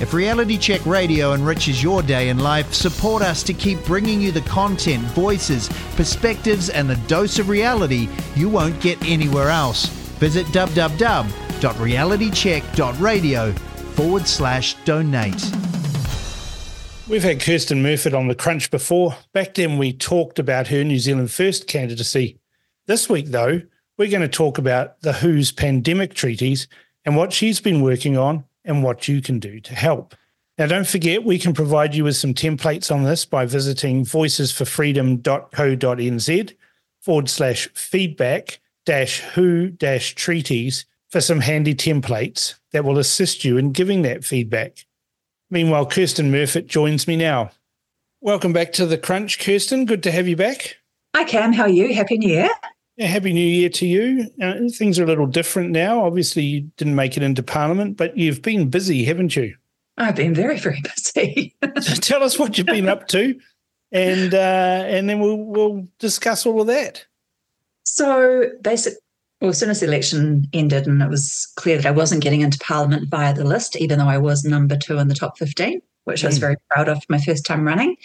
If Reality Check Radio enriches your day in life, support us to keep bringing you the content, voices, perspectives, and the dose of reality you won't get anywhere else. Visit www.realitycheck.radio forward slash donate. We've had Kirsten Murfitt on the crunch before. Back then, we talked about her New Zealand First candidacy. This week, though, we're going to talk about the WHO's pandemic treaties and what she's been working on and what you can do to help. Now, don't forget, we can provide you with some templates on this by visiting voicesforfreedom.co.nz forward slash feedback dash who dash treaties for some handy templates that will assist you in giving that feedback. Meanwhile, Kirsten Murfitt joins me now. Welcome back to the Crunch, Kirsten. Good to have you back. Hi, Cam. How are you? Happy New Year. Yeah, Happy New Year to you. Uh, things are a little different now. Obviously, you didn't make it into Parliament, but you've been busy, haven't you? I've been very, very busy. so tell us what you've been up to, and uh, and then we'll we'll discuss all of that. So, basic. Well, as soon as the election ended, and it was clear that I wasn't getting into Parliament via the list, even though I was number two in the top fifteen, which mm. I was very proud of for my first time running.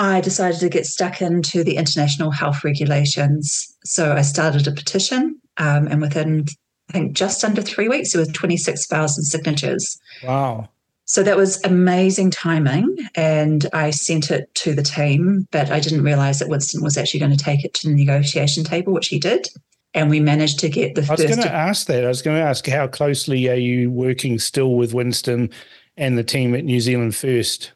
I decided to get stuck into the international health regulations. So I started a petition, um, and within, I think, just under three weeks, there was 26,000 signatures. Wow. So that was amazing timing. And I sent it to the team, but I didn't realize that Winston was actually going to take it to the negotiation table, which he did. And we managed to get the I was going to ask that. I was going to ask how closely are you working still with Winston and the team at New Zealand First?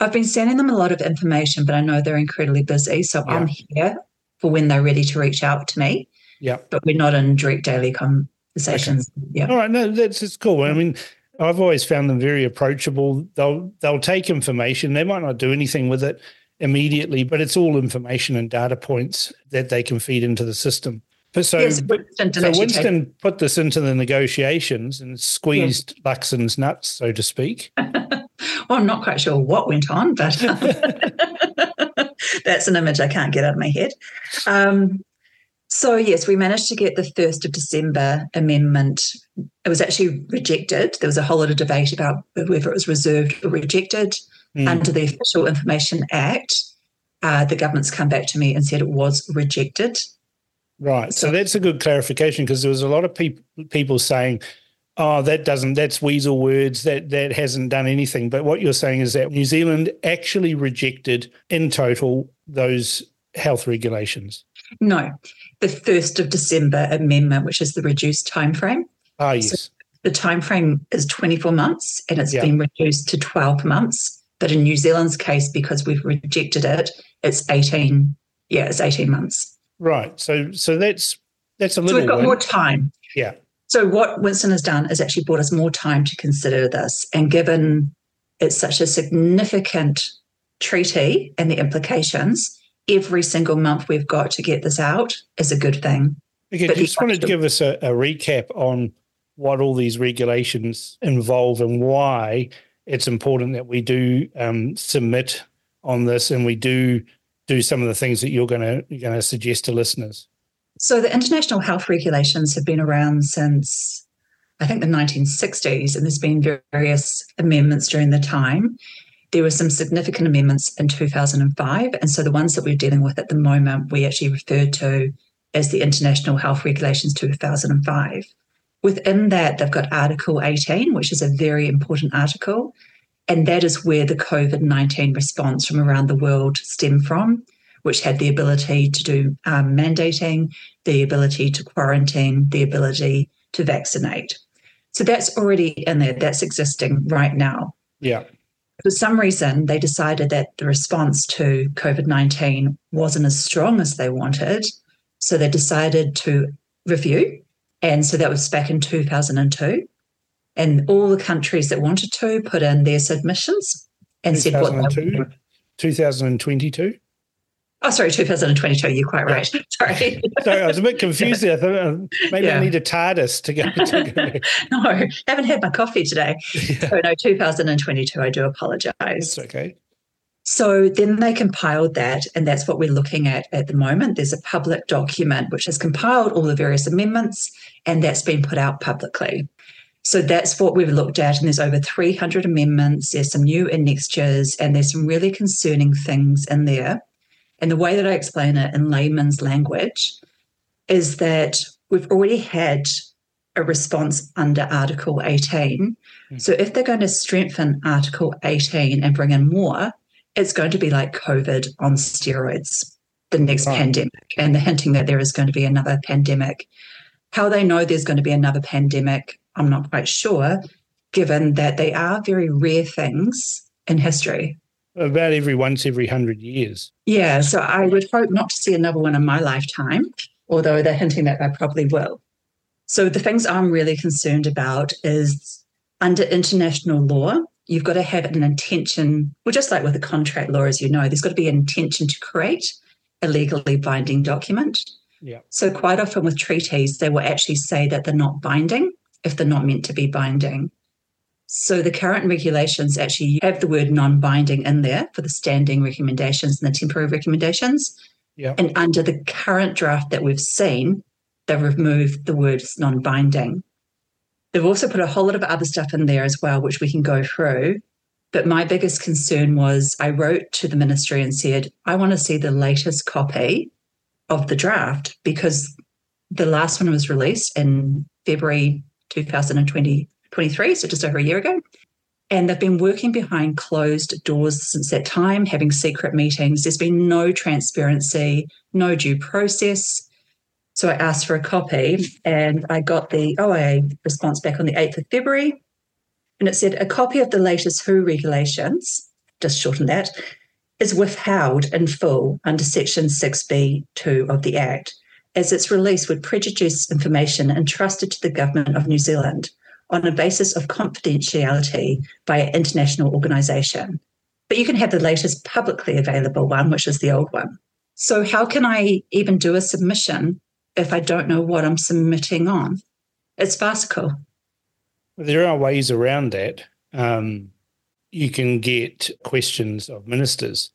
I've been sending them a lot of information, but I know they're incredibly busy. So yeah. I'm here for when they're ready to reach out to me. Yeah. But we're not in direct daily conversations. Okay. Yeah. All right. No, that's it's cool. I mean, I've always found them very approachable. They'll they'll take information. They might not do anything with it immediately, but it's all information and data points that they can feed into the system. But so, yes, Winston, so Winston put this into the negotiations and squeezed yes. Luxon's nuts, so to speak. Well, I'm not quite sure what went on, but that's an image I can't get out of my head. Um, so, yes, we managed to get the 1st of December amendment. It was actually rejected. There was a whole lot of debate about whether it was reserved or rejected. Mm. Under the Official Information Act, uh, the government's come back to me and said it was rejected. Right. So, so that's a good clarification because there was a lot of people people saying oh, that doesn't, that's weasel words, that, that hasn't done anything. But what you're saying is that New Zealand actually rejected in total those health regulations. No, the 1st of December amendment, which is the reduced time frame. Ah, yes. So the time frame is 24 months and it's yeah. been reduced to 12 months. But in New Zealand's case, because we've rejected it, it's 18. Yeah, it's 18 months. Right. So so that's that's a little. So we've got more time. Yeah. So, what Winston has done is actually brought us more time to consider this. And given it's such a significant treaty and the implications, every single month we've got to get this out is a good thing. Okay, but just wanted to give us a, a recap on what all these regulations involve and why it's important that we do um, submit on this and we do do some of the things that you're going to going to suggest to listeners. So the international health regulations have been around since I think the 1960s, and there's been various amendments during the time. There were some significant amendments in 2005, and so the ones that we're dealing with at the moment we actually refer to as the International Health Regulations 2005. Within that, they've got Article 18, which is a very important article, and that is where the COVID 19 response from around the world stem from which had the ability to do um, mandating, the ability to quarantine, the ability to vaccinate. So that's already in there, that's existing right now. Yeah. For some reason, they decided that the response to COVID 19 wasn't as strong as they wanted. So they decided to review. And so that was back in 2002. And all the countries that wanted to put in their submissions and said what 2022? Oh, sorry, 2022. You're quite right. Yeah. Sorry. sorry, I was a bit confused there. I thought uh, maybe yeah. I need a TARDIS to go. To go. no, I haven't had my coffee today. Yeah. So, no, 2022. I do apologize. It's okay. So then they compiled that, and that's what we're looking at at the moment. There's a public document which has compiled all the various amendments, and that's been put out publicly. So that's what we've looked at. And there's over 300 amendments. There's some new annexures, and there's some really concerning things in there. And the way that I explain it in layman's language is that we've already had a response under Article 18. Mm. So if they're going to strengthen Article 18 and bring in more, it's going to be like COVID on steroids, the next right. pandemic, and the hinting that there is going to be another pandemic. How they know there's going to be another pandemic, I'm not quite sure, given that they are very rare things in history. About every once every hundred years. Yeah, so I would hope not to see another one in my lifetime, although they're hinting that I probably will. So the things I'm really concerned about is under international law, you've got to have an intention, well, just like with the contract law, as you know, there's got to be an intention to create a legally binding document. Yeah. So quite often with treaties, they will actually say that they're not binding if they're not meant to be binding. So the current regulations actually have the word non-binding in there for the standing recommendations and the temporary recommendations. Yeah. And under the current draft that we've seen, they've removed the words non-binding. They've also put a whole lot of other stuff in there as well, which we can go through. But my biggest concern was I wrote to the ministry and said, I want to see the latest copy of the draft because the last one was released in February 2023, so just over a year ago. And they've been working behind closed doors since that time, having secret meetings. There's been no transparency, no due process. So I asked for a copy and I got the OIA response back on the 8th of February. And it said a copy of the latest WHO regulations, just shorten that, is withheld in full under Section 6b2 of the Act, as its release would prejudice information entrusted to the Government of New Zealand on a basis of confidentiality by an international organisation. But you can have the latest publicly available one, which is the old one. So, how can I even do a submission if I don't know what I'm submitting on. It's farcical. There are ways around that. Um, you can get questions of ministers,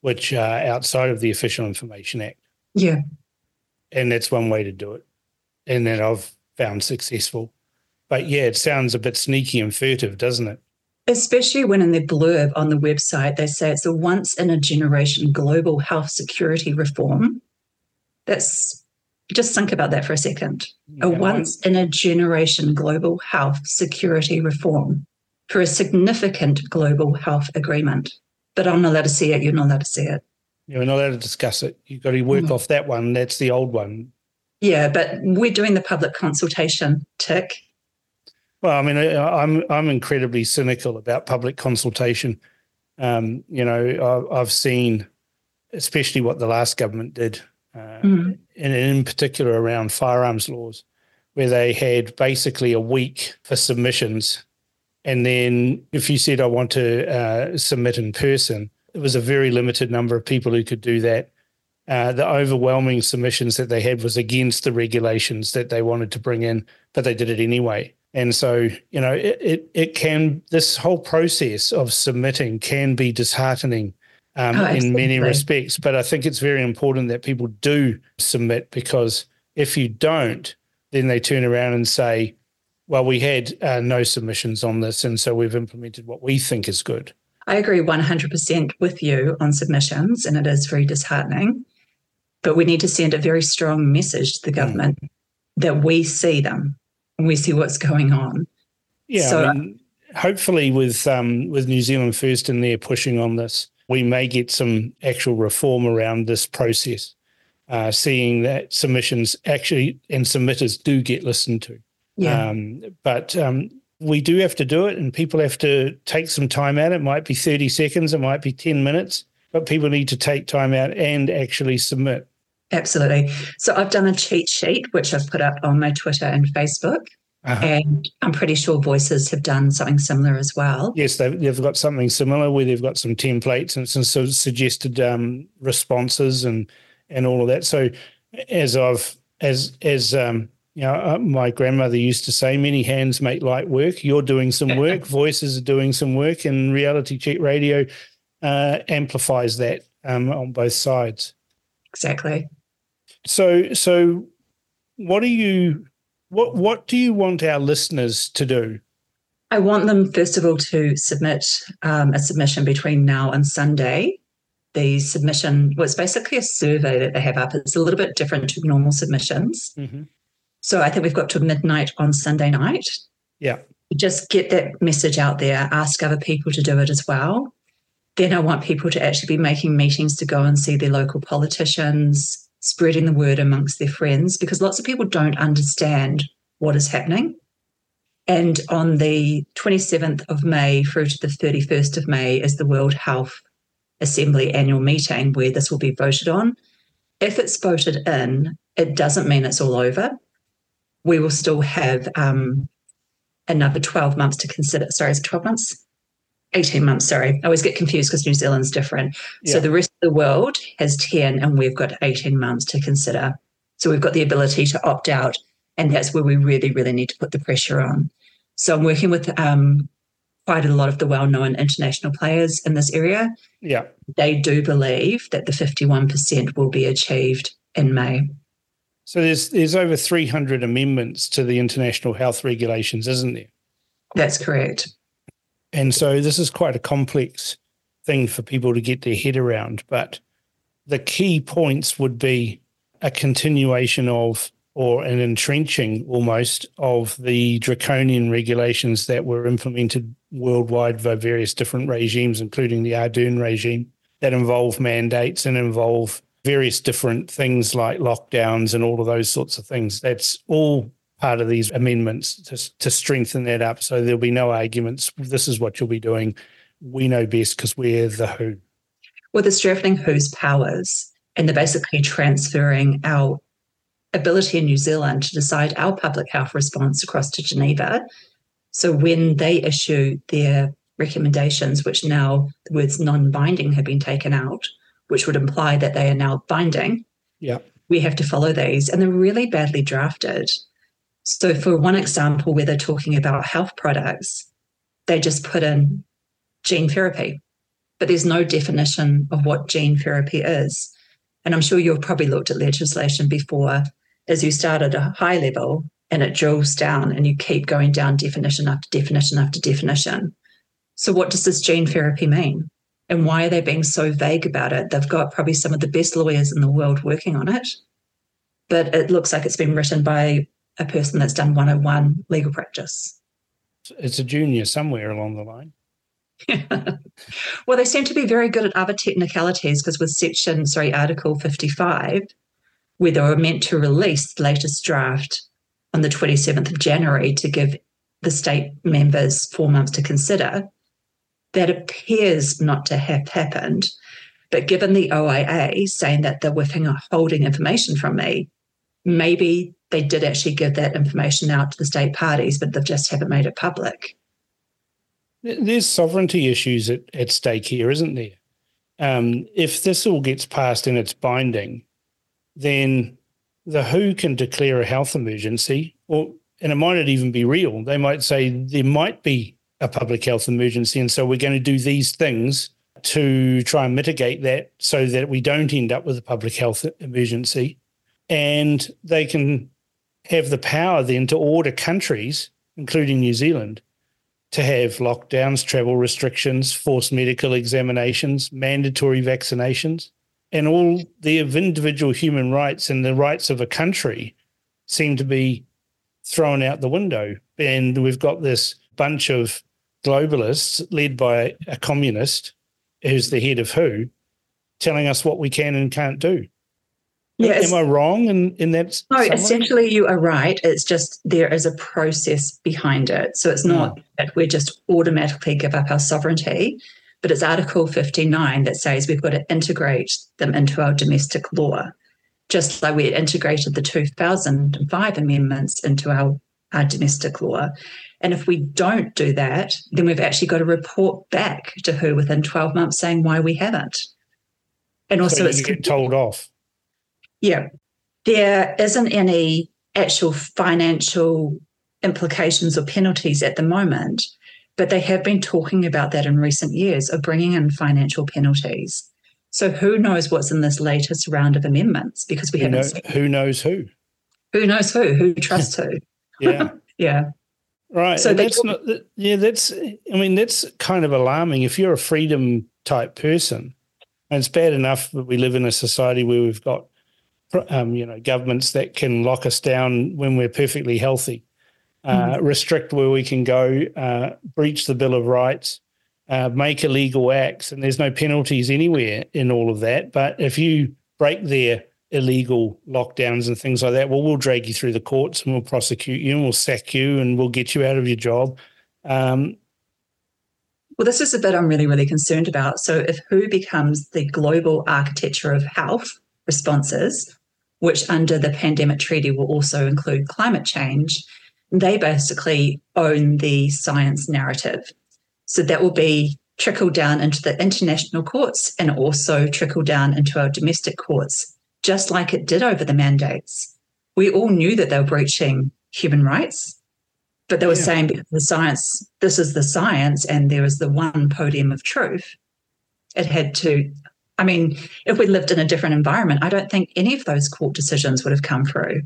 which are outside of the Official Information Act. Yeah. And that's one way to do it. And that I've found successful. But yeah, it sounds a bit sneaky and furtive, doesn't it? Especially when in the blurb on the website they say it's a once in a generation global health security reform. That's just think about that for a second. Yeah, a once in a generation global health security reform for a significant global health agreement. But I'm not allowed to see it. You're not allowed to see it. You're not allowed to discuss it. You've got to work mm. off that one. That's the old one. Yeah, but we're doing the public consultation tick. Well, I mean, I'm I'm incredibly cynical about public consultation. Um, you know, I've seen, especially what the last government did uh, mm. and in particular around firearms laws, where they had basically a week for submissions. And then if you said, I want to uh, submit in person, it was a very limited number of people who could do that. Uh, the overwhelming submissions that they had was against the regulations that they wanted to bring in, but they did it anyway. And so, you know, it, it, it can, this whole process of submitting can be disheartening um, oh, in many respects. But I think it's very important that people do submit because if you don't, then they turn around and say, well, we had uh, no submissions on this, and so we've implemented what we think is good. I agree 100% with you on submissions, and it is very disheartening. But we need to send a very strong message to the hmm. government mm. that we see them we see what's going on. Yeah, so, I mean, hopefully, with um, with New Zealand First in there pushing on this, we may get some actual reform around this process, uh, seeing that submissions actually and submitters do get listened to. Yeah. Um, but um, we do have to do it, and people have to take some time out. It might be 30 seconds, it might be 10 minutes, but people need to take time out and actually submit. Absolutely. So I've done a cheat sheet, which I've put up on my Twitter and Facebook. Uh-huh. And I'm pretty sure Voices have done something similar as well. Yes, they've, they've got something similar where they've got some templates and some sort of suggested um, responses and and all of that. So as I've as as um, you know, uh, my grandmother used to say, "Many hands make light work." You're doing some work. Voices are doing some work, and Reality Check Radio uh, amplifies that um, on both sides. Exactly. So, so what are you What What do you want our listeners to do? I want them, first of all, to submit um, a submission between now and Sunday. The submission was basically a survey that they have up. It's a little bit different to normal submissions. Mm-hmm. So I think we've got to midnight on Sunday night. Yeah. Just get that message out there, ask other people to do it as well. Then I want people to actually be making meetings to go and see their local politicians, spreading the word amongst their friends, because lots of people don't understand what is happening. And on the 27th of May through to the 31st of May is the World Health Assembly annual meeting where this will be voted on. If it's voted in, it doesn't mean it's all over. We will still have um, another 12 months to consider. Sorry, is it 12 months? 18 months, sorry. I always get confused because New Zealand's different. Yeah. So the rest of the world has 10 and we've got 18 months to consider. So we've got the ability to opt out and that's where we really, really need to put the pressure on. So I'm working with um, quite a lot of the well-known international players in this area. Yeah, they do believe that the 51% will be achieved in May. So there's there's over 300 amendments to the international health regulations, isn't there? That's correct. And so this is quite a complex thing for people to get their head around. But the key points would be a continuation of or an entrenching almost of the draconian regulations that were implemented worldwide by various different regimes, including the Ardern regime, that involve mandates and involve various different things like lockdowns and all of those sorts of things. That's all part of these amendments to, to strengthen that up. So there'll be no arguments. This is what you'll be doing. We know best because we're the WHO. Well, they're strengthening WHO's powers and they're basically transferring our ability in New Zealand to decide our public health response across to Geneva. So when they issue their recommendations, which now the words non binding have been taken out, which would imply that they are now binding. Yeah. We have to follow these, and they're really badly drafted. So, for one example, where they're talking about health products, they just put in gene therapy, but there's no definition of what gene therapy is. And I'm sure you've probably looked at legislation before as you start at a high level and it drills down and you keep going down definition after definition after definition. So, what does this gene therapy mean? And why are they being so vague about it? They've got probably some of the best lawyers in the world working on it, but it looks like it's been written by a person that's done 101 legal practice. It's a junior somewhere along the line. well, they seem to be very good at other technicalities because with section, sorry, Article 55, where they were meant to release the latest draft on the 27th of January to give the state members four months to consider. That appears not to have happened. But given the OIA saying that they're withholding information from me, maybe they did actually give that information out to the state parties, but they just haven't made it public. There's sovereignty issues at, at stake here, isn't there? Um, if this all gets passed and it's binding, then the WHO can declare a health emergency, or and it might not even be real. They might say there might be a public health emergency, and so we're going to do these things to try and mitigate that, so that we don't end up with a public health emergency. And they can have the power then to order countries, including New Zealand, to have lockdowns, travel restrictions, forced medical examinations, mandatory vaccinations and all the individual human rights and the rights of a country seem to be thrown out the window. And we've got this bunch of globalists led by a communist who's the head of WHO telling us what we can and can't do. Yes. Am I wrong in, in that? No, essentially you are right. It's just there is a process behind it. So it's not mm. that we just automatically give up our sovereignty but it's Article 59 that says we've got to integrate them into our domestic law, just like we integrated the 2005 amendments into our, our domestic law. And if we don't do that, then we've actually got to report back to WHO within 12 months saying why we haven't. And also, so it's get told off. Yeah. There isn't any actual financial implications or penalties at the moment. But they have been talking about that in recent years of bringing in financial penalties. So who knows what's in this latest round of amendments because we who haven't. Know, who knows who? Who knows who? Who trusts who? Yeah. yeah. Right. So that's not, yeah, that's, I mean, that's kind of alarming. If you're a freedom type person, and it's bad enough that we live in a society where we've got, um, you know, governments that can lock us down when we're perfectly healthy, uh, mm-hmm. restrict where we can go, uh, breach the Bill of Rights, uh, make illegal acts, and there's no penalties anywhere in all of that. But if you break their illegal lockdowns and things like that, well, we'll drag you through the courts and we'll prosecute you and we'll sack you and we'll get you out of your job. Um, well, this is the bit I'm really, really concerned about. So, if WHO becomes the global architecture of health responses, which under the pandemic treaty will also include climate change, they basically own the science narrative. So, that will be trickled down into the international courts and also trickle down into our domestic courts, just like it did over the mandates. We all knew that they were breaching human rights but they were yeah. saying because the science, this is the science, and there is the one podium of truth. It had to, I mean, if we lived in a different environment, I don't think any of those court decisions would have come through.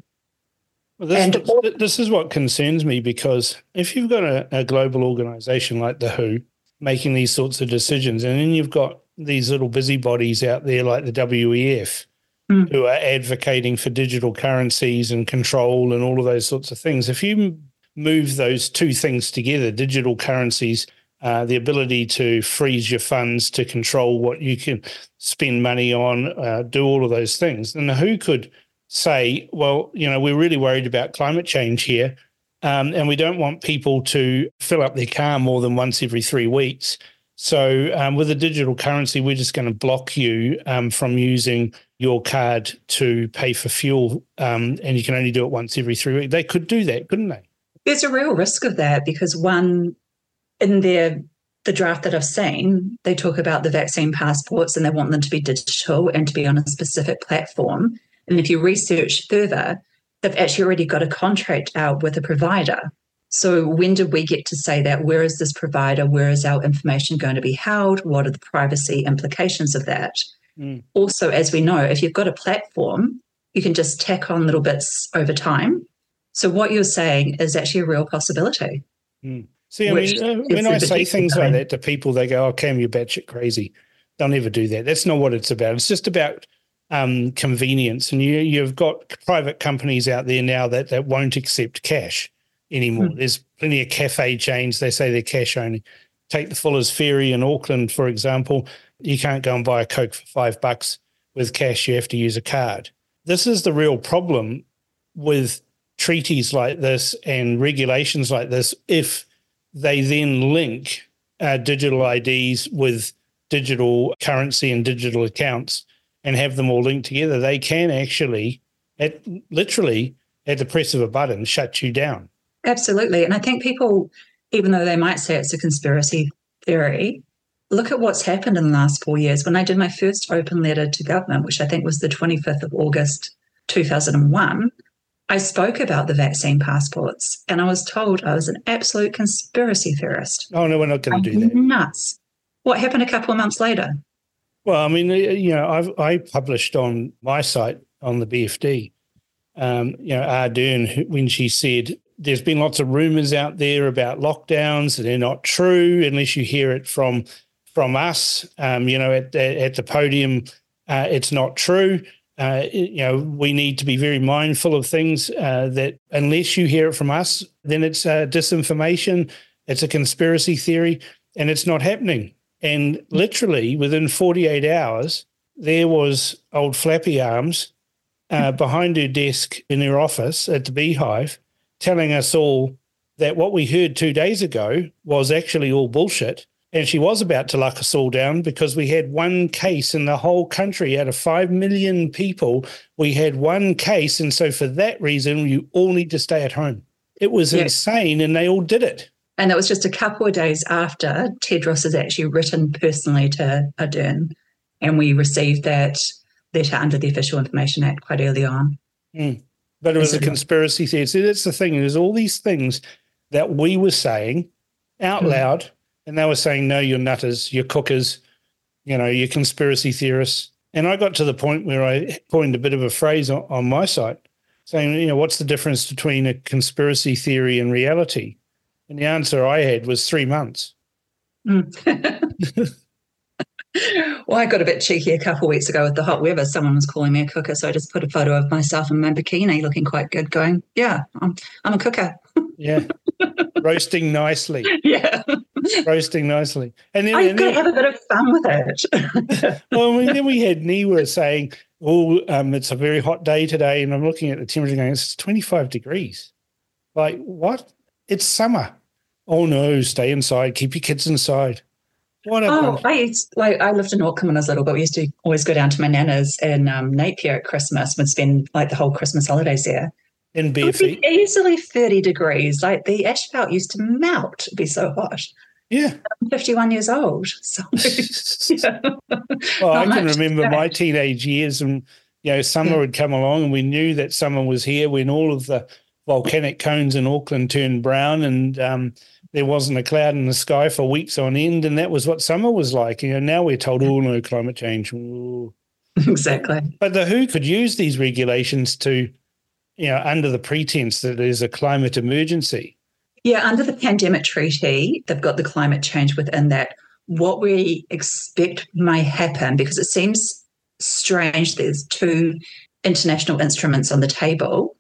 Well, this, and this is what concerns me because if you've got a, a global organization like the WHO making these sorts of decisions, and then you've got these little busybodies out there like the WEF mm. who are advocating for digital currencies and control and all of those sorts of things. If you move those two things together digital currencies uh, the ability to freeze your funds to control what you can spend money on uh, do all of those things. And who could say well you know we're really worried about climate change here um, and we don't want people to fill up their car more than once every three weeks. So um, with a digital currency we're just going to block you um, from using your card to pay for fuel um, and you can only do it once every three weeks. They could do that couldn't they? There's a real risk of that because one, in their the draft that I've seen, they talk about the vaccine passports and they want them to be digital and to be on a specific platform. And if you research further, they've actually already got a contract out with a provider. So when did we get to say that? Where is this provider? Where is our information going to be held? What are the privacy implications of that? Mm. Also, as we know, if you've got a platform, you can just tack on little bits over time so what you're saying is actually a real possibility. Mm. See, I mean, uh, when I say things like that to people, they go, "Oh, Cam, you're batshit crazy." They'll never do that. That's not what it's about. It's just about um, convenience, and you you've got private companies out there now that that won't accept cash anymore. Mm. There's plenty of cafe chains. They say they're cash only. Take the Fuller's Ferry in Auckland, for example. You can't go and buy a Coke for five bucks with cash. You have to use a card. This is the real problem with treaties like this and regulations like this if they then link uh, digital IDs with digital currency and digital accounts and have them all linked together, they can actually, at literally at the press of a button, shut you down. Absolutely. And I think people, even though they might say it's a conspiracy theory, look at what's happened in the last four years. When I did my first open letter to government, which I think was the 25th of August 2001, I spoke about the vaccine passports and I was told I was an absolute conspiracy theorist. Oh, no, we're not going to do that. Nuts. What happened a couple of months later? Well, I mean, you know, I've, I published on my site on the BFD, um, you know, Ardern, when she said there's been lots of rumors out there about lockdowns and they're not true unless you hear it from from us. Um, you know, at, at the podium, uh, it's not true uh, you know, we need to be very mindful of things uh, that unless you hear it from us, then it's uh, disinformation, it's a conspiracy theory, and it's not happening. And literally within 48 hours, there was old Flappy Arms uh, behind her desk in her office at the Beehive telling us all that what we heard two days ago was actually all bullshit and she was about to lock us all down because we had one case in the whole country out of 5 million people. We had one case. And so, for that reason, you all need to stay at home. It was yeah. insane, and they all did it. And that was just a couple of days after Tedros has actually written personally to Ardern. And we received that letter under the Official Information Act quite early on. Mm. But it was a conspiracy theory. See, that's the thing. There's all these things that we were saying out mm. loud and they were saying, no, you're nutters, you're cookers, you know, you're conspiracy theorists. And I got to the point where I coined a bit of a phrase on, on my site saying, you know, what's the difference between a conspiracy theory and reality? And the answer I had was three months. Mm. well, I got a bit cheeky a couple of weeks ago with the hot weather. Someone was calling me a cooker, so I just put a photo of myself in my bikini, looking quite good, going, "Yeah, I'm, I'm a cooker." Yeah, roasting nicely. Yeah, roasting nicely. And then, got to have a bit of fun with it. well, then we had Niwa saying, "Oh, um, it's a very hot day today," and I'm looking at the temperature going, "It's 25 degrees." Like what? It's summer. Oh no, stay inside. Keep your kids inside. What oh, I used, like I lived in Auckland when I was little, but we used to always go down to my nana's in um, Napier at Christmas. We'd spend like the whole Christmas holidays there. In bare easily thirty degrees. Like the asphalt used to melt. It'd be so hot. Yeah, I'm 51 years old. So, yeah. well, I can remember my teenage years, and you know, summer yeah. would come along, and we knew that summer was here when all of the volcanic cones in Auckland turned brown, and um, there wasn't a cloud in the sky for weeks on end, and that was what summer was like. You know, now we're told, "Oh no, climate change." Ooh. Exactly. But the WHO could use these regulations to, you know, under the pretense that there's a climate emergency. Yeah, under the pandemic treaty, they've got the climate change within that. What we expect may happen, because it seems strange, there's two international instruments on the table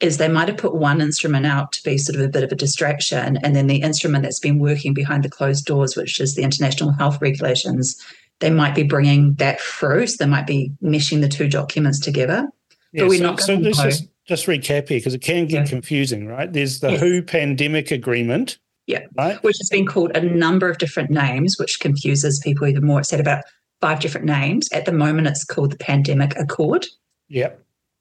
is they might have put one instrument out to be sort of a bit of a distraction, and then the instrument that's been working behind the closed doors, which is the international health regulations, they might be bringing that through. So they might be meshing the two documents together. Yeah, but we're so, not. So just just recap here because it can get yeah. confusing, right? There's the WHO pandemic agreement. Yeah, right? which has been called a number of different names, which confuses people even more. It's said about five different names. At the moment, it's called the Pandemic Accord. Yeah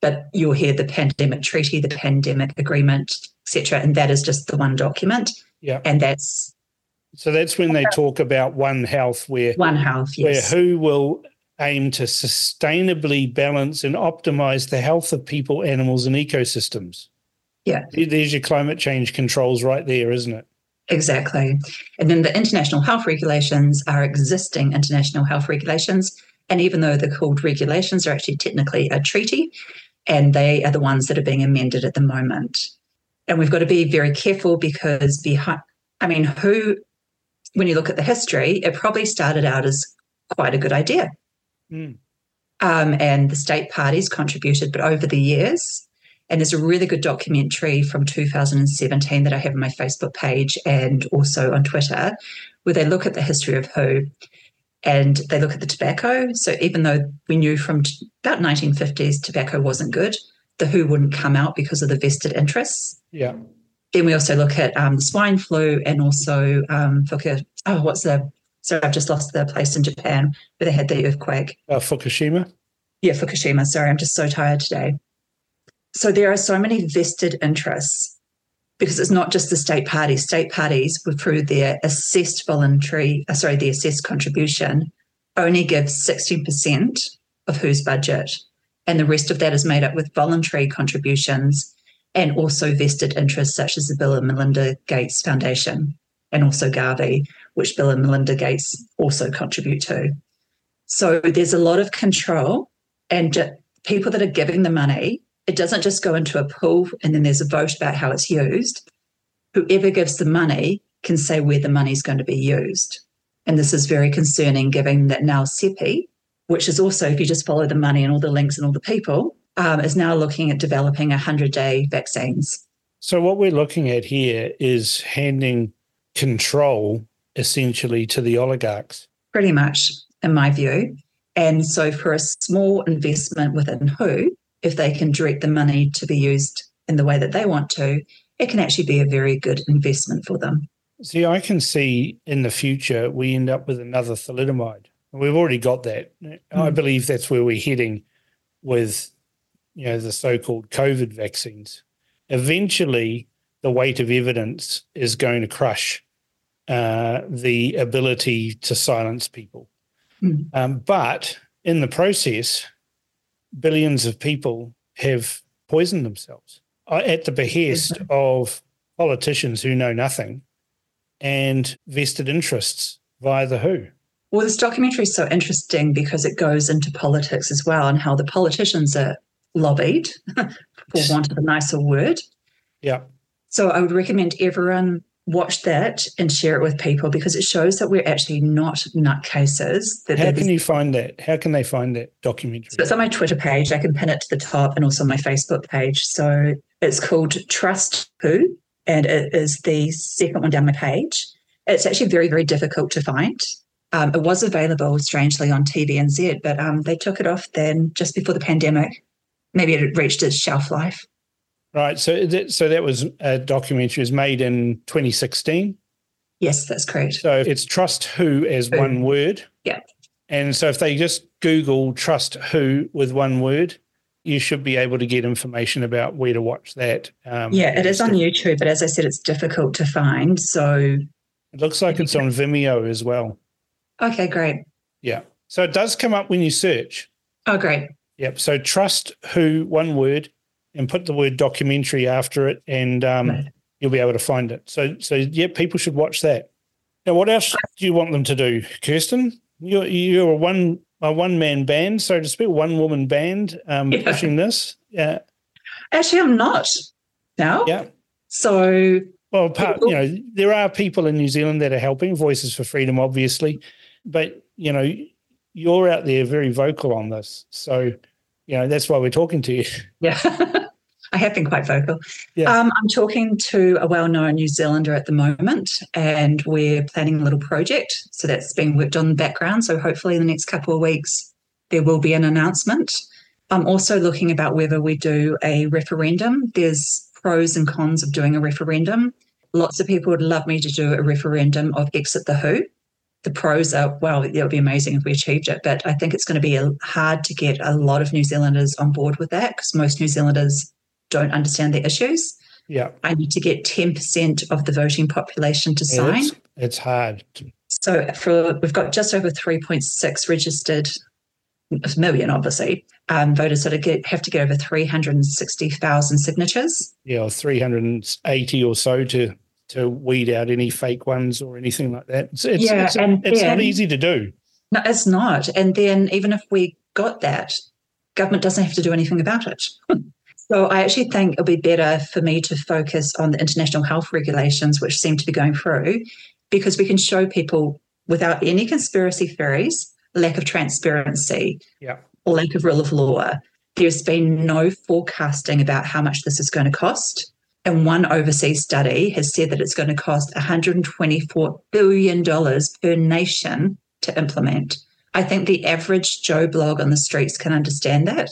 but you'll hear the pandemic treaty, the pandemic agreement, etc. And that is just the one document. Yeah. And that's so that's when they talk about One Health, where One Health, yes. where WHO will aim to sustainably balance and optimize the health of people, animals, and ecosystems. Yeah. There's your climate change controls right there, isn't it? Exactly. And then the international health regulations are existing international health regulations. And even though they're called regulations, they're actually technically a treaty and they are the ones that are being amended at the moment. And we've got to be very careful because behind, I mean, who, when you look at the history, it probably started out as quite a good idea. Mm. Um, and the state parties contributed, but over the years, and there's a really good documentary from 2017 that I have on my Facebook page and also on Twitter, where they look at the history of WHO and they look at the tobacco. So even though we knew from t- about 1950s tobacco wasn't good, the WHO wouldn't come out because of the vested interests. Yeah. Then we also look at um, the swine flu and also um, oh, what's the, sorry, I've just lost the place in Japan where they had the earthquake. Uh, Fukushima? Yeah, Fukushima. Sorry, I'm just so tired today. So there are so many vested interests because it's not just the state parties. State parties, through their assessed voluntary, uh, sorry, the assessed contribution, only give 16% of whose budget. And the rest of that is made up with voluntary contributions and also vested interests such as the Bill and Melinda Gates Foundation and also Gavi, which Bill and Melinda Gates also contribute to. So there's a lot of control and people that are giving the money it doesn't just go into a pool and then there's a vote about how it's used. Whoever gives the money can say where the money is going to be used. And this is very concerning, given that now CEPI, which is also, if you just follow the money and all the links and all the people, um, is now looking at developing 100 day vaccines. So, what we're looking at here is handing control essentially to the oligarchs. Pretty much, in my view. And so, for a small investment within WHO, if they can direct the money to be used in the way that they want to, it can actually be a very good investment for them. See, I can see in the future we end up with another thalidomide. We've already got that. Mm. I believe that's where we're heading with, you know, the so-called COVID vaccines. Eventually, the weight of evidence is going to crush uh, the ability to silence people. Mm. Um, but in the process, billions of people have poisoned themselves uh, at the behest mm-hmm. of politicians who know nothing and vested interests via the WHO. Well, this documentary is so interesting because it goes into politics as well and how the politicians are lobbied, for want of a nicer word. Yeah. So I would recommend everyone watch that and share it with people because it shows that we're actually not nutcases. That How can you find that? How can they find that documentary? So it's on my Twitter page. I can pin it to the top and also my Facebook page. So it's called Trust Who, and it is the second one down my page. It's actually very, very difficult to find. Um, it was available, strangely, on TVNZ, but um, they took it off then just before the pandemic. Maybe it reached its shelf life. Right. So that, so that was a documentary. It was made in 2016. Yes, that's correct. So it's Trust Who as Who. one word. Yeah. And so if they just Google Trust Who with one word, you should be able to get information about where to watch that. Um, Yeah, it is on YouTube, but as I said, it's difficult to find. So, It looks like it's on Vimeo as well. okay, great. Yeah. So it does come up when you search. Oh, great. Yep. So Trust Who, one word, and put the word documentary after it, and um, Right. you'll be able to find it. So, so yeah, people should watch that. Now, what else do you want them to do, Kirsten? You're you're a one a one man band, so to speak, one woman band um, Yeah. pushing this. Yeah, Actually, I'm not now. yeah. So, Well, part, you know, there are people in New Zealand that are helping Voices for Freedom, obviously, but you know, you're out there very vocal on this, so you know that's why we're talking to you. yeah, I have been quite vocal. Yeah. Um, I'm talking to a well known New Zealander at the moment, and we're planning a little project. So that's being worked on in the background. So hopefully, in the next couple of weeks, there will be an announcement. I'm also looking about whether we do a referendum. There's pros and cons of doing a referendum. Lots of people would love me to do a referendum of exit the Who. The pros are, well, it would be amazing if we achieved it, but I think it's going to be a, hard to get a lot of New Zealanders on board with that because most New Zealanders don't understand the issues. Yeah, I need to get 10% of the voting population to sign. it's, it's hard. So for we've got just over 3.6 registered million, obviously, um, voters that are get, have to get over 360,000 signatures. Yeah, or 380 or so to to weed out any fake ones or anything like that. It's it's, Yeah, it's, and it's not easy to do. No, it's not. And then even if we got that, government doesn't have to do anything about it. so I actually think it'll be better for me to focus on the international health regulations, which seem to be going through, because we can show people without any conspiracy theories, lack of transparency, Yeah. or lack of rule of law. There's been no forecasting about how much this is going to cost. And one overseas study has said that it's going to cost $124 billion per nation to implement. I think the average Joe blog on the streets can understand that.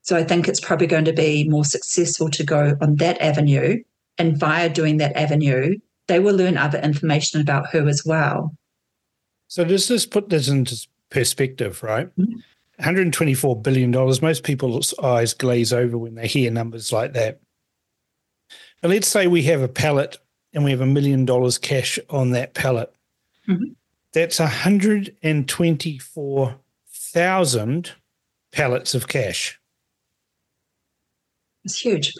So I think it's probably going to be more successful to go on that avenue. And via doing that avenue, they will learn other information about who as well. So does this put this into perspective, right? Mhm. $124 billion. Most people's eyes glaze over when they hear numbers like that. Let's say we have a pallet and we have a million dollars cash on that pallet. Mhm. That's 124,000 pallets of cash, It's huge.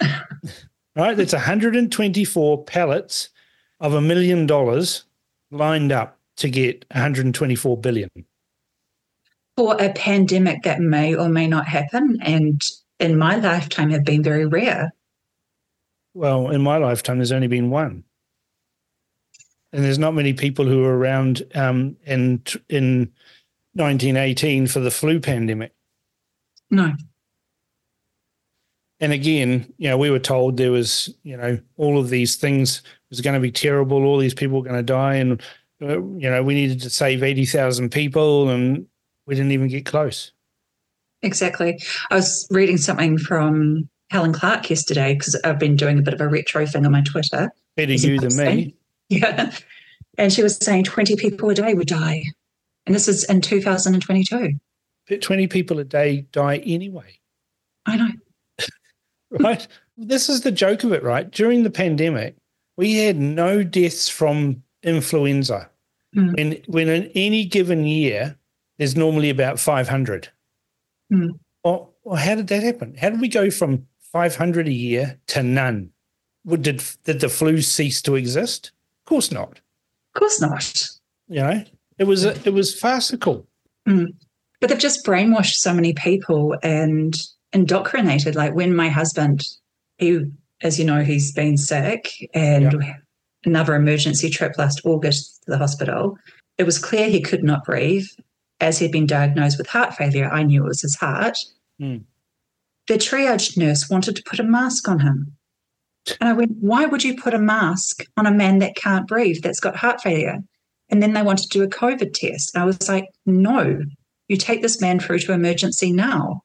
right? That's 124 pallets of a million dollars lined up to get 124 billion. For a pandemic that may or may not happen, and in my lifetime have been very rare. Well, in my lifetime, there's only been one, and there's not many people who were around um, in in 1918 for the flu pandemic. No. And again, you know, we were told there was, you know, all of these things was going to be terrible. All these people were going to die, and uh, you know, we needed to save 80,000 people, and we didn't even get close. Exactly. I was reading something from Helen Clark yesterday because I've been doing a bit of a retro thing on my Twitter. Better you than me. Yeah. And she was saying 20 people a day would die. And this is in 2022. But 20 people a day die anyway. I know. right? this is the joke of it, right? During the pandemic, we had no deaths from influenza. Mm. When when in any given year, there's normally about 500. Mm. Well, well, how did that happen? How did we go from 500 a year to none? Would- Did did the flu cease to exist? Of course not. Of course not. You know, it was it was farcical. But they've just brainwashed so many people. And indoctrinated. Like when my husband, he, as you know, he's been sick and yeah. another emergency trip last August to the hospital. It was clear he could not breathe. As he'd been diagnosed with heart failure, I knew it was his heart. Mm. The triage nurse wanted to put a mask on him. And I went, Why would you put a mask on a man that can't breathe, that's got heart failure? And then they wanted to do a COVID test. I was like, No, you take this man through to emergency now.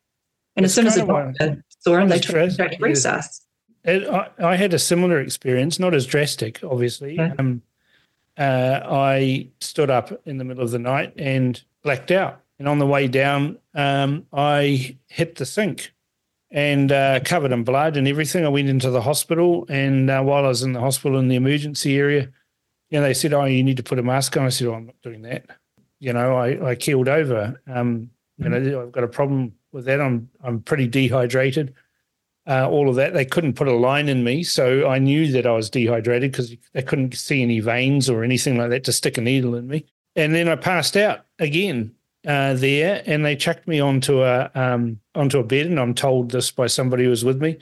And it's as soon as the doctor saw him, they took him straight to resus. I, I, had a similar experience, not as drastic, obviously. Yeah. Um, uh, I stood up in the middle of the night and blacked out. And on the way down, um, I hit the sink and uh, covered in blood and everything. I went into the hospital, and uh, while I was in the hospital in the emergency area, you know, they said, "Oh, you need to put a mask on." I said, "Oh, I'm not doing that." You know, I, I keeled over. Um, you know. I've got a problem with that. I'm I'm pretty dehydrated. Uh, all of that. They couldn't put a line in me, so I knew that I was dehydrated because they couldn't see any veins or anything like that to stick a needle in me. And then I passed out again uh, there, and they chucked me onto a um, onto a bed, and I'm told this by somebody who was with me.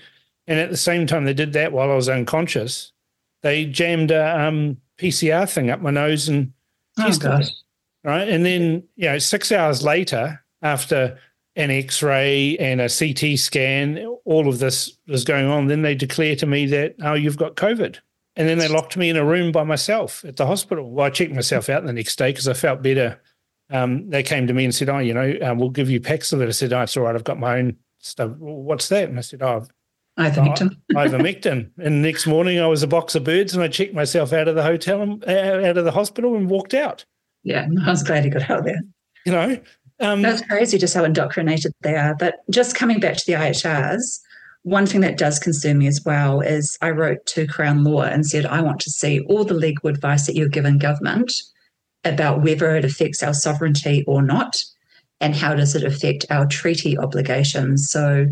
And at the same time, they did that while I was unconscious. They jammed a um, PCR thing up my nose and oh. Right, and then you know, six hours later, after an X-ray and a CT scan, all of this was going on. Then they declare to me that oh, you've got COVID, and then they locked me in a room by myself at the hospital. Well, I checked myself out the next day because I felt better um, they came to me and said, "Oh, you know, um, we'll give you Paxlovid." I said, "Oh, it's all right. I've got my own stuff." Well, What's that? And I said, "Oh, ivermectin." ivermectin. and the next morning, I was a box of birds, and I checked myself out of the hotel, and, uh, out of the hospital, and walked out. Yeah, I was glad you got out there. You know, um, that's crazy just how indoctrinated they are. But just coming back to the IHRs, one thing that does concern me as well is I wrote to Crown Law and said I want to see all the legal advice that you're given government about whether it affects our sovereignty or not, and how does it affect our treaty obligations. So,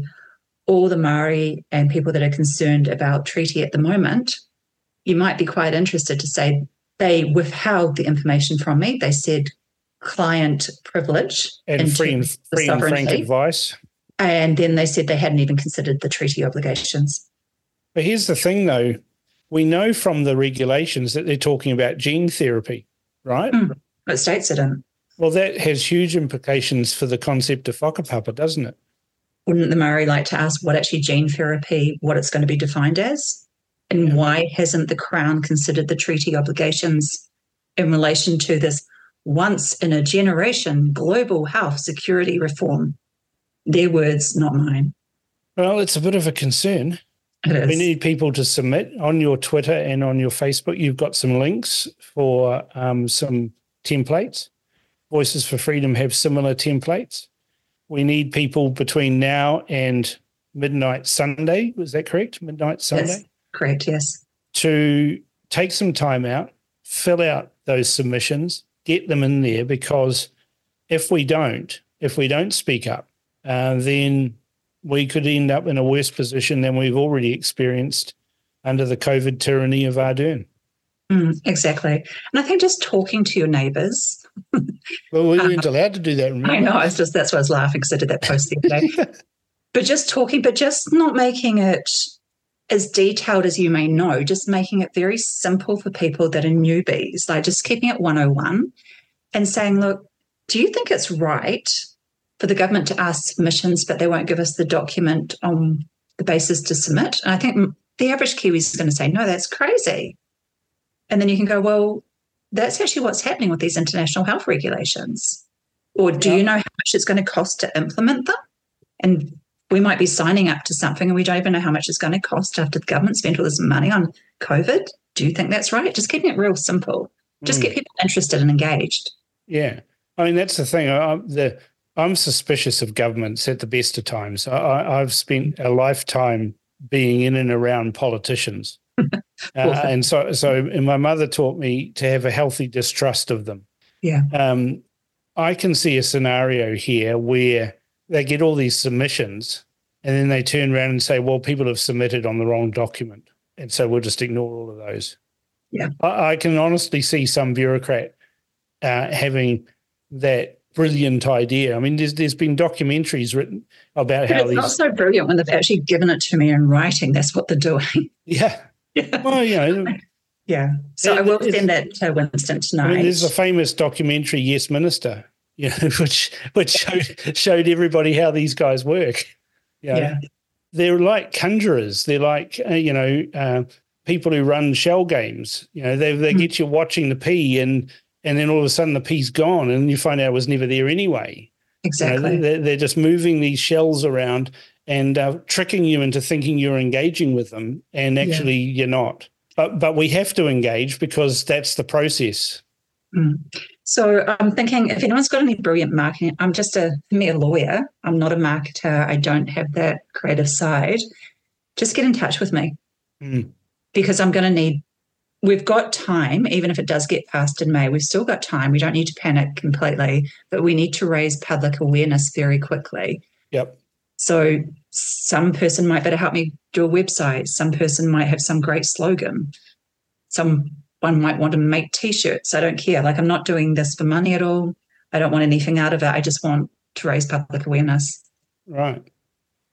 all the Maori and people that are concerned about treaty at the moment, you might be quite interested to say they withheld the information from me. They said client privilege and free and, free and frank advice. And then they said they hadn't even considered the treaty obligations. But here's the thing, though. We know from the regulations that they're talking about gene therapy right? Mm, it states it in. Well, that has huge implications for the concept of whakapapa, doesn't it? Wouldn't the Maori like to ask what actually gene therapy, what it's going to be defined as? And yeah. why hasn't the Crown considered the treaty obligations in relation to this once in a generation global health security reform? Their words, not mine. Well, it's a bit of a concern. We need people to submit on your Twitter and on your Facebook. You've got some links for um, some templates. Voices for Freedom have similar templates. We need people between now and midnight Sunday. Was that correct? Midnight Sunday? Yes, correct, yes. To take some time out, fill out those submissions, get them in there because if we don't, if we don't speak up, uh, then we could end up in a worse position than we've already experienced under the COVID tyranny of Ardern. Mm, exactly. And I think just talking to your neighbours. well, we weren't um, allowed to do that. Remember? I know. It's just that's why I was laughing because I did that post the other day. but just talking, but just not making it as detailed as you may know, just making it very simple for people that are newbies, like just keeping it 101 and saying, look, do you think it's right for the government to ask submissions, but they won't give us the document on the basis to submit. And I think the average Kiwi is going to say, no, that's crazy. And then you can go, well, that's actually what's happening with these international health regulations. Or do yeah. you know how much it's going to cost to implement them? And we might be signing up to something and we don't even know how much it's going to cost after the government spent all this money on COVID. Do you think that's right? Just keeping it real simple. Just mm. get people interested and engaged. Yeah. I mean, that's the thing. I, the I'm suspicious of governments at the best of times. I, have spent a lifetime being in and around politicians. uh, and so, so and my mother taught me to have a healthy distrust of them. Yeah. Um, I can see a scenario here where they get all these submissions and then they turn around and say, well, people have submitted on the wrong document. And so we'll just ignore all of those. Yeah. I, I can honestly see some bureaucrat uh, having that brilliant idea. I mean, there's there's been documentaries written about but how it's these. not so brilliant when they've actually given it to me in writing. That's what they're doing. Yeah. yeah. Well, you know, Yeah. So I will send that to Winston tonight. I mean, there's a famous documentary, Yes Minister, you know, which which showed showed everybody how these guys work. You know, yeah. they're like conjurers. They're like uh, you know uh, people who run shell games. You know, they they Mm. get you watching the pea, and and then all of a sudden the pea's gone, and you find out it was never there anyway. You know, Exactly. they're, they're just moving these shells around and uh, tricking you into thinking you're engaging with them, and Yeah. actually you're not. But but we have to engage because that's the process. So I'm thinking if anyone's got any brilliant marketing, I'm just a for me a lawyer. I'm not a marketer. I don't have that creative side. Just get in touch with me Mm. because I'm going to need. We've got time, even if it does get passed in May. We've still got time. We don't need to panic completely, but we need to raise public awareness very quickly. Yep. So some person might better help me do a website. Some person might have some great slogan. Someone might want to make t-shirts. I don't care. Like I'm not doing this for money at all. I don't want anything out of it. I just want to raise public awareness. Right.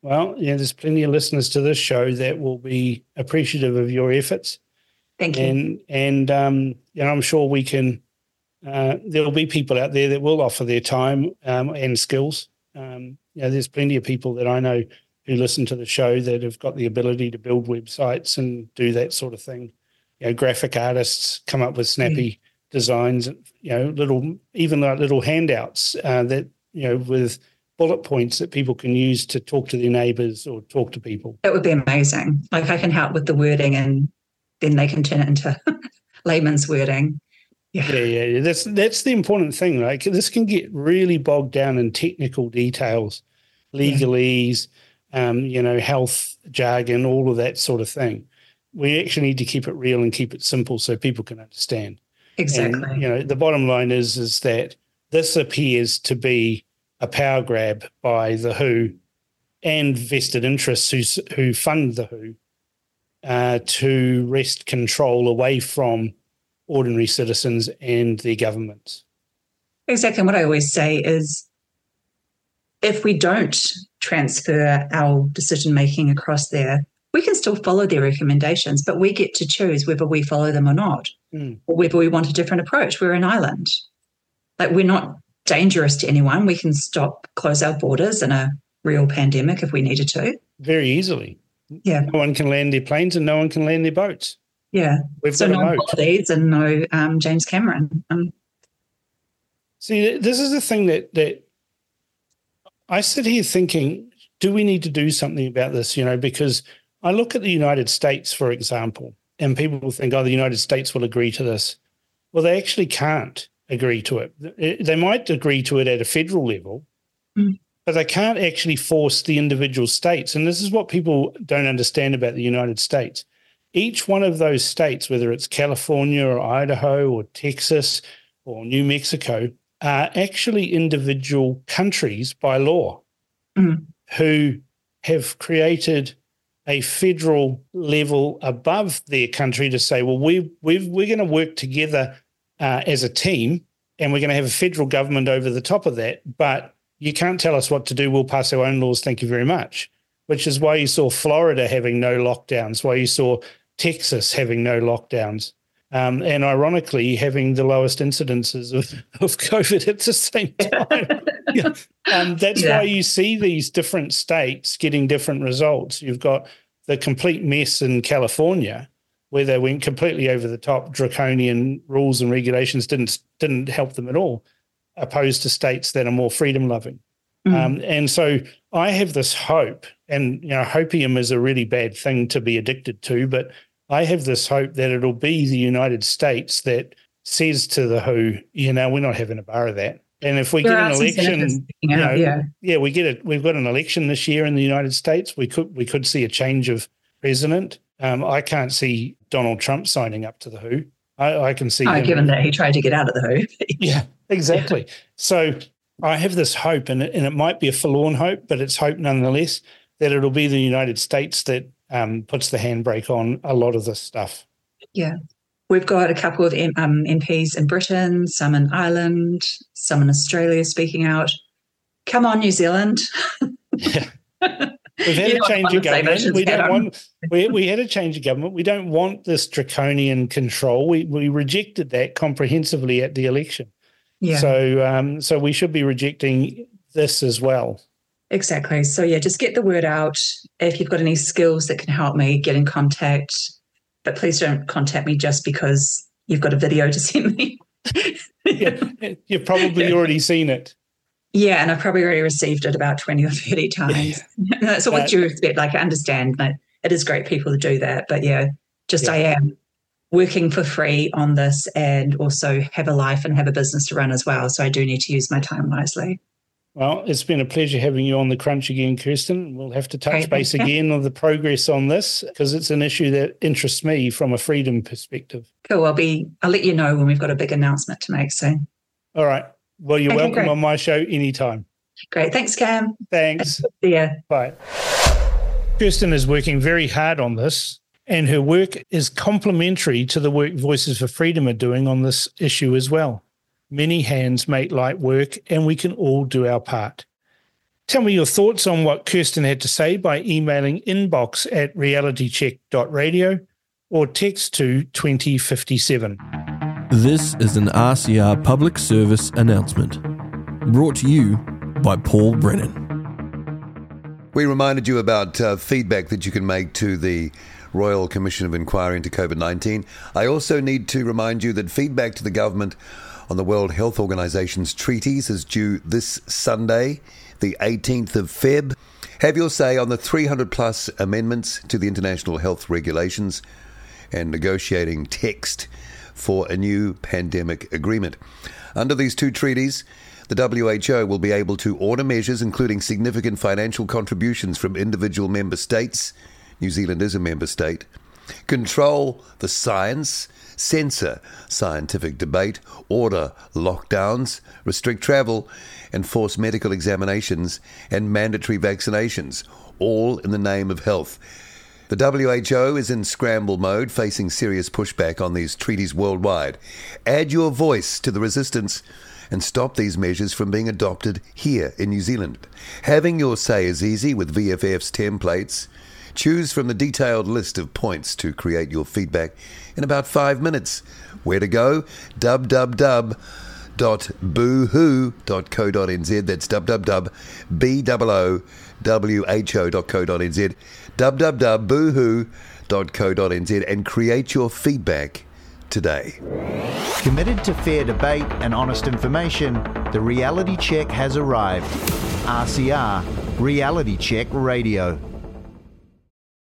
Well, yeah, there's plenty of listeners to this show that will be appreciative of your efforts. Thank you. and and um, you know, I'm sure we can. Uh, there'll be people out there that will offer their time um, and skills. Um, you know, there's plenty of people that I know who listen to the show that have got the ability to build websites and do that sort of thing. You know, graphic artists come up with snappy designs. You know, little even like little handouts uh, that you know with bullet points that people can use to talk to their neighbours or talk to people. That would be amazing. Like I can help with the wording and then they can turn it into layman's wording. Yeah. Yeah, yeah, yeah. That's that's the important thing. Like this can get really bogged down in technical details, legalese, um, you know, health jargon, all of that sort of thing. We actually need to keep it real and keep it simple so people can understand. Exactly. And, you know, the bottom line is is that this appears to be a power grab by the WHO and vested interests who who fund the WHO uh, to wrest control away from ordinary citizens and their governments. Exactly. And what I always say is if we don't transfer our decision making across there, we can still follow their recommendations, but we get to choose whether we follow them or not, Mm. or whether we want a different approach. We're an island. Like we're not dangerous to anyone. We can stop, close our borders in a real pandemic if we needed to. Very easily. Yeah. No one can land their planes and no one can land their boats. Yeah. We've So got no holidays and no um, James Cameron. Um, See, this is the thing that that I sit here thinking: Do we need to do something about this? You know, because I look at the United States, for example, and people think, "Oh, the United States will agree to this." Well, they actually can't agree to it. It- They might agree to it at a federal level, Mm. But they can't actually force the individual states. And this is what people don't understand about the United States. Each one of those states, whether it's California or Idaho or Texas or New Mexico, are actually individual countries by law Mm. who have created a federal level above their country to say, well, we we've, we're going to work together uh, as a team and we're going to have a federal government over the top of that. But you can't tell us what to do. We'll pass our own laws. Thank you very much. Which is why you saw Florida having no lockdowns, why you saw Texas having no lockdowns um, and ironically having the lowest incidences of, of COVID at the same time. Yeah. um, that's Yeah. why you see these different states getting different results. You've got the complete mess in California, where they went completely over the top, draconian rules and regulations didn't didn't help them at all, opposed to states that are more freedom loving. mm. Um, and so I have this hope, and you know, hopium is a really bad thing to be addicted to, but I have this hope that it'll be the United States that says to the WHO, you know, we're not having a bar of that. And if we There get an election, you know, yeah. yeah, we get it. We've got an election this year in the United States. We could we could see a change of president. Um, I can't see Donald Trump signing up to the WHO. I, I can see Oh, given that he tried to get out of the WHO. yeah, exactly. So I have this hope, and it, and it might be a forlorn hope, but it's hope nonetheless that it'll be the United States that um, puts the handbrake on a lot of this stuff. Yeah. We've got a couple of M- um, MPs in Britain, some in Ireland, some in Australia speaking out. Come on, New Zealand. We've had a change of government. We don't want. We, we had a change of government. We don't want this draconian control. We we rejected that comprehensively at the election. Yeah. So um, so we should be rejecting this as well. Exactly. So yeah, just get the word out. If you've got any skills that can help me, get in contact. But please don't contact me just because you've got a video to send me. yeah, you've probably yeah. already seen it. Yeah, and I've probably already received it about 20 or 30 times. Yeah. so what you expect, like I understand that it is great people to do that. But yeah, just yeah. I am working for free on this and also have a life and have a business to run as well. So I do need to use my time wisely. Well, it's been a pleasure having you on the crunch again, Kirsten. We'll have to touch base again on the progress on this because it's an issue that interests me from a freedom perspective. Cool. I'll be I'll let you know when we've got a big announcement to make soon. All right. Well, you're okay, welcome great. on my show anytime. Great. Thanks, Cam. Thanks. See ya. Bye. Kirsten is working very hard on this, and her work is complementary to the work Voices for Freedom are doing on this issue as well. Many hands make light work, and we can all do our part. Tell me your thoughts on what Kirsten had to say by emailing inbox at realitycheck.radio or text to 2057. This is an RCR public service announcement brought to you by Paul Brennan. We reminded you about uh, feedback that you can make to the Royal Commission of Inquiry into COVID 19. I also need to remind you that feedback to the government on the World Health Organization's treaties is due this Sunday, the 18th of Feb. Have your say on the 300 plus amendments to the international health regulations and negotiating text for a new pandemic agreement. Under these two treaties, the WHO will be able to order measures including significant financial contributions from individual member states. New Zealand is a member state. Control the science, censor scientific debate, order lockdowns, restrict travel, and force medical examinations and mandatory vaccinations, all in the name of health. The WHO is in scramble mode, facing serious pushback on these treaties worldwide. Add your voice to the resistance and stop these measures from being adopted here in New Zealand. Having your say is easy with VFF's templates. Choose from the detailed list of points to create your feedback in about five minutes. Where to go? www.boohoo.co.nz. That's www.boohoo.co.nz www.boohoo.co.nz and create your feedback today. Committed to fair debate and honest information, the reality check has arrived. RCR, Reality Check Radio.